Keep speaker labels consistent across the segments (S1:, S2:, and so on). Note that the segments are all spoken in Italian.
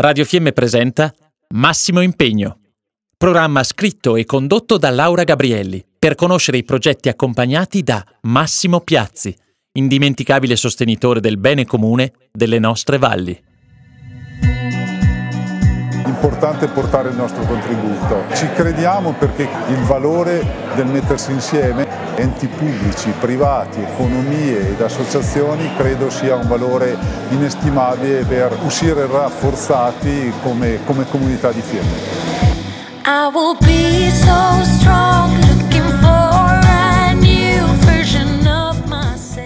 S1: Radio Fiemme presenta Massimo Impegno, programma scritto e condotto da Laura Gabrielli per conoscere i progetti accompagnati da Massimo Piazzi, indimenticabile sostenitore del bene comune delle nostre valli
S2: importante portare il nostro contributo. Ci crediamo perché il valore del mettersi insieme, enti pubblici, privati, economie ed associazioni, credo sia un valore inestimabile per uscire rafforzati come, come comunità di firme.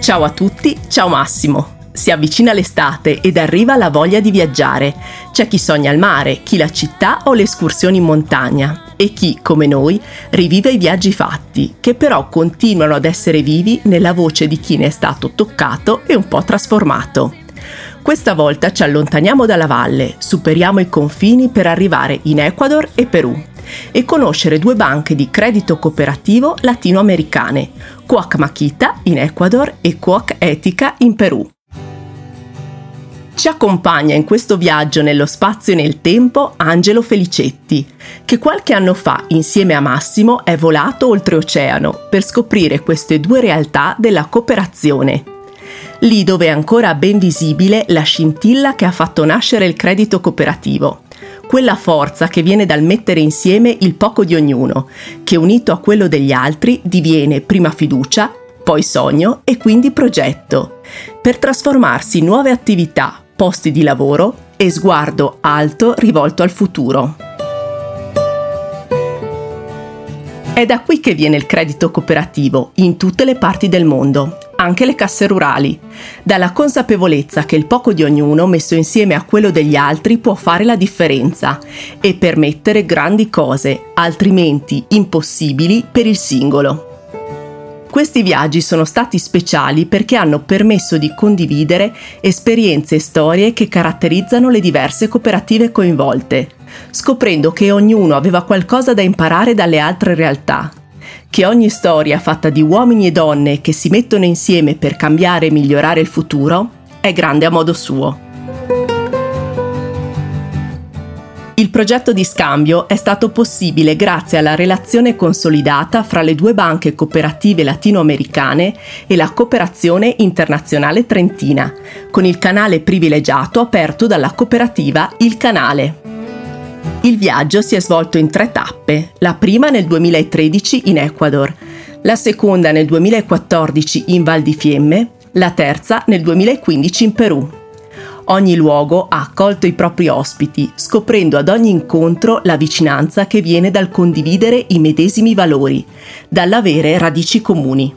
S3: Ciao a tutti, ciao Massimo. Si avvicina l'estate ed arriva la voglia di viaggiare. C'è chi sogna il mare, chi la città o le escursioni in montagna e chi, come noi, rivive i viaggi fatti, che però continuano ad essere vivi nella voce di chi ne è stato toccato e un po' trasformato. Questa volta ci allontaniamo dalla valle, superiamo i confini per arrivare in Ecuador e Perù e conoscere due banche di credito cooperativo latinoamericane, Cuac Maquita in Ecuador e Cuac Etica in Perù. Ci accompagna in questo viaggio nello spazio e nel tempo Angelo Felicetti, che qualche anno fa, insieme a Massimo, è volato oltreoceano per scoprire queste due realtà della cooperazione. Lì dove è ancora ben visibile la scintilla che ha fatto nascere il credito cooperativo, quella forza che viene dal mettere insieme il poco di ognuno, che unito a quello degli altri diviene prima fiducia, poi sogno e quindi progetto, per trasformarsi in nuove attività, posti di lavoro e sguardo alto rivolto al futuro. È da qui che viene il credito cooperativo in tutte le parti del mondo, anche le casse rurali, dalla consapevolezza che il poco di ognuno messo insieme a quello degli altri può fare la differenza e permettere grandi cose, altrimenti impossibili per il singolo. Questi viaggi sono stati speciali perché hanno permesso di condividere esperienze e storie che caratterizzano le diverse cooperative coinvolte, scoprendo che ognuno aveva qualcosa da imparare dalle altre realtà, che ogni storia fatta di uomini e donne che si mettono insieme per cambiare e migliorare il futuro è grande a modo suo. Il progetto di scambio è stato possibile grazie alla relazione consolidata fra le due banche cooperative latinoamericane e la cooperazione internazionale trentina, con il canale privilegiato aperto dalla cooperativa Il Canale. Il viaggio si è svolto in tre tappe, la prima nel 2013 in Ecuador, la seconda nel 2014 in Val di Fiemme, la terza nel 2015 in Perù. Ogni luogo ha accolto i propri ospiti, scoprendo ad ogni incontro la vicinanza che viene dal condividere i medesimi valori, dall'avere radici comuni.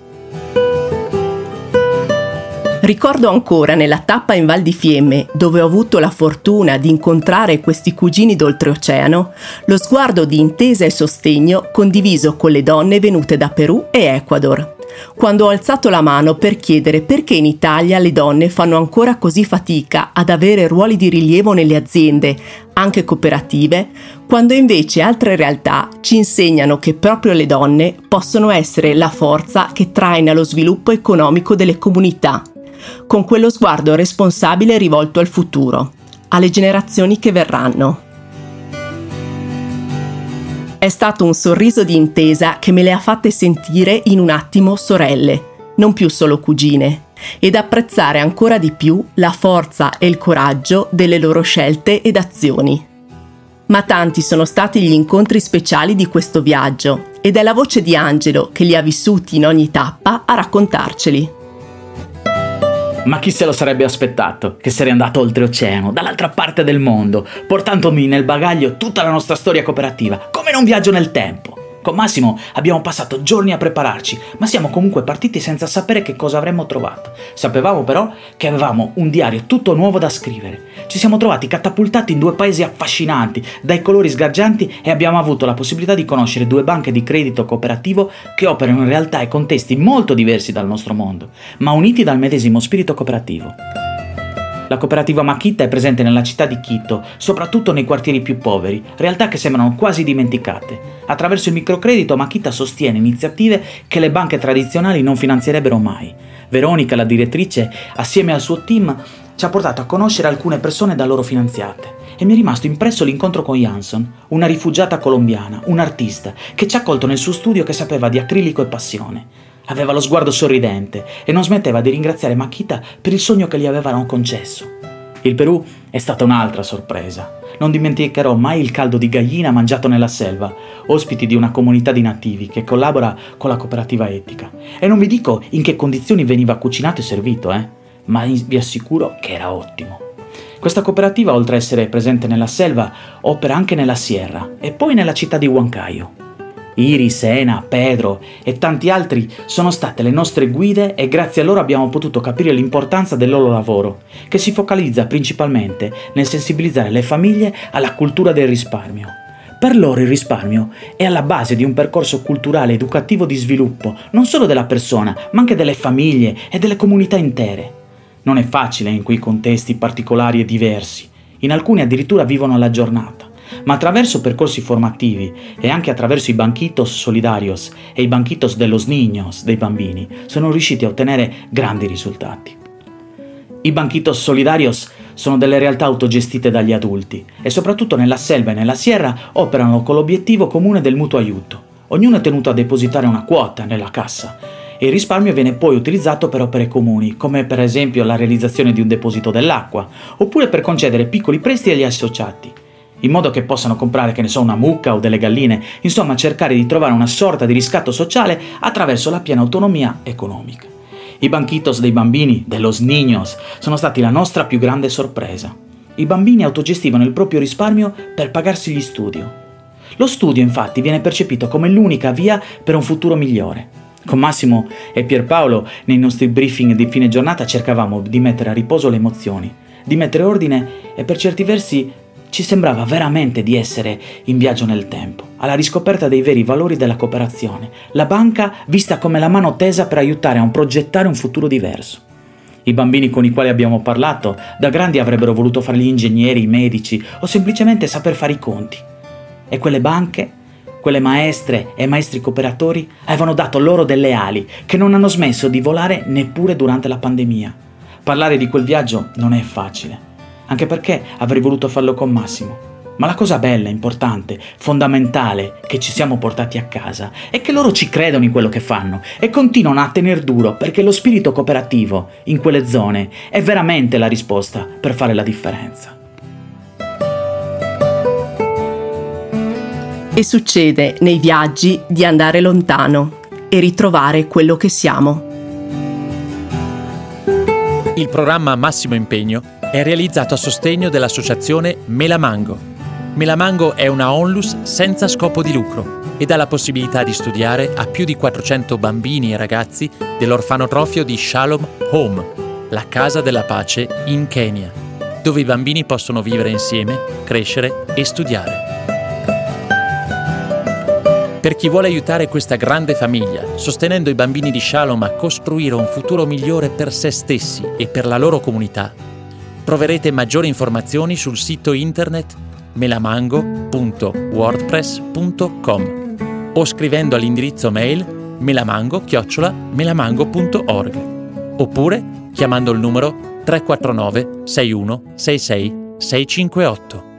S3: Ricordo ancora nella tappa in Val di Fiemme, dove ho avuto la fortuna di incontrare questi cugini d'oltreoceano, lo sguardo di intesa e sostegno condiviso con le donne venute da Perù e Ecuador quando ho alzato la mano per chiedere perché in Italia le donne fanno ancora così fatica ad avere ruoli di rilievo nelle aziende, anche cooperative, quando invece altre realtà ci insegnano che proprio le donne possono essere la forza che traina lo sviluppo economico delle comunità, con quello sguardo responsabile rivolto al futuro, alle generazioni che verranno. È stato un sorriso di intesa che me le ha fatte sentire in un attimo sorelle, non più solo cugine, ed apprezzare ancora di più la forza e il coraggio delle loro scelte ed azioni. Ma tanti sono stati gli incontri speciali di questo viaggio ed è la voce di Angelo che li ha vissuti in ogni tappa a raccontarceli.
S4: Ma chi se lo sarebbe aspettato che sarei andato oltreoceano, dall'altra parte del mondo, portandomi nel bagaglio tutta la nostra storia cooperativa, come in un viaggio nel tempo? Con Massimo abbiamo passato giorni a prepararci, ma siamo comunque partiti senza sapere che cosa avremmo trovato. Sapevamo però che avevamo un diario tutto nuovo da scrivere. Ci siamo trovati catapultati in due paesi affascinanti, dai colori sgargianti e abbiamo avuto la possibilità di conoscere due banche di credito cooperativo che operano in realtà e contesti molto diversi dal nostro mondo, ma uniti dal medesimo spirito cooperativo. La cooperativa Makita è presente nella città di Quito, soprattutto nei quartieri più poveri, realtà che sembrano quasi dimenticate. Attraverso il microcredito Makita sostiene iniziative che le banche tradizionali non finanzierebbero mai. Veronica, la direttrice, assieme al suo team, ci ha portato a conoscere alcune persone da loro finanziate e mi è rimasto impresso l'incontro con Jansson, una rifugiata colombiana, un artista, che ci ha accolto nel suo studio che sapeva di acrilico e passione. Aveva lo sguardo sorridente e non smetteva di ringraziare Makita per il sogno che gli avevano concesso. Il Perù è stata un'altra sorpresa. Non dimenticherò mai il caldo di gallina mangiato nella selva, ospiti di una comunità di nativi che collabora con la cooperativa etica. E non vi dico in che condizioni veniva cucinato e servito, eh? ma vi assicuro che era ottimo. Questa cooperativa, oltre a essere presente nella selva, opera anche nella Sierra e poi nella città di Huancayo. Iri, Sena, Pedro e tanti altri sono state le nostre guide e grazie a loro abbiamo potuto capire l'importanza del loro lavoro, che si focalizza principalmente nel sensibilizzare le famiglie alla cultura del risparmio. Per loro il risparmio è alla base di un percorso culturale educativo di sviluppo, non solo della persona, ma anche delle famiglie e delle comunità intere. Non è facile in quei contesti particolari e diversi. In alcuni addirittura vivono la giornata ma attraverso percorsi formativi e anche attraverso i banquitos solidarios e i banquitos de los niños dei bambini sono riusciti a ottenere grandi risultati. I banquitos solidarios sono delle realtà autogestite dagli adulti e soprattutto nella selva e nella sierra operano con l'obiettivo comune del mutuo aiuto. Ognuno è tenuto a depositare una quota nella cassa e il risparmio viene poi utilizzato per opere comuni, come per esempio la realizzazione di un deposito dell'acqua, oppure per concedere piccoli prestiti agli associati in modo che possano comprare, che ne so, una mucca o delle galline, insomma cercare di trovare una sorta di riscatto sociale attraverso la piena autonomia economica. I banquitos dei bambini, dellos niños, sono stati la nostra più grande sorpresa. I bambini autogestivano il proprio risparmio per pagarsi gli studi. Lo studio infatti viene percepito come l'unica via per un futuro migliore. Con Massimo e Pierpaolo nei nostri briefing di fine giornata cercavamo di mettere a riposo le emozioni, di mettere ordine e per certi versi ci sembrava veramente di essere in viaggio nel tempo, alla riscoperta dei veri valori della cooperazione, la banca vista come la mano tesa per aiutare a progettare un futuro diverso. I bambini con i quali abbiamo parlato da grandi avrebbero voluto fare gli ingegneri, i medici o semplicemente saper fare i conti. E quelle banche, quelle maestre e maestri cooperatori avevano dato loro delle ali che non hanno smesso di volare neppure durante la pandemia. Parlare di quel viaggio non è facile anche perché avrei voluto farlo con Massimo. Ma la cosa bella, importante, fondamentale che ci siamo portati a casa è che loro ci credono in quello che fanno e continuano a tener duro perché lo spirito cooperativo in quelle zone è veramente la risposta per fare la differenza.
S3: E succede nei viaggi di andare lontano e ritrovare quello che siamo.
S1: Il programma Massimo Impegno è realizzato a sostegno dell'associazione Melamango. Melamango è una onlus senza scopo di lucro e dà la possibilità di studiare a più di 400 bambini e ragazzi dell'orfanotrofio di Shalom Home, la casa della pace in Kenya, dove i bambini possono vivere insieme, crescere e studiare. Per chi vuole aiutare questa grande famiglia, sostenendo i bambini di Shalom a costruire un futuro migliore per se stessi e per la loro comunità, Troverete maggiori informazioni sul sito internet melamango.wordpress.com o scrivendo all'indirizzo mail melamango-melamango.org oppure chiamando il numero 349 61 66 658.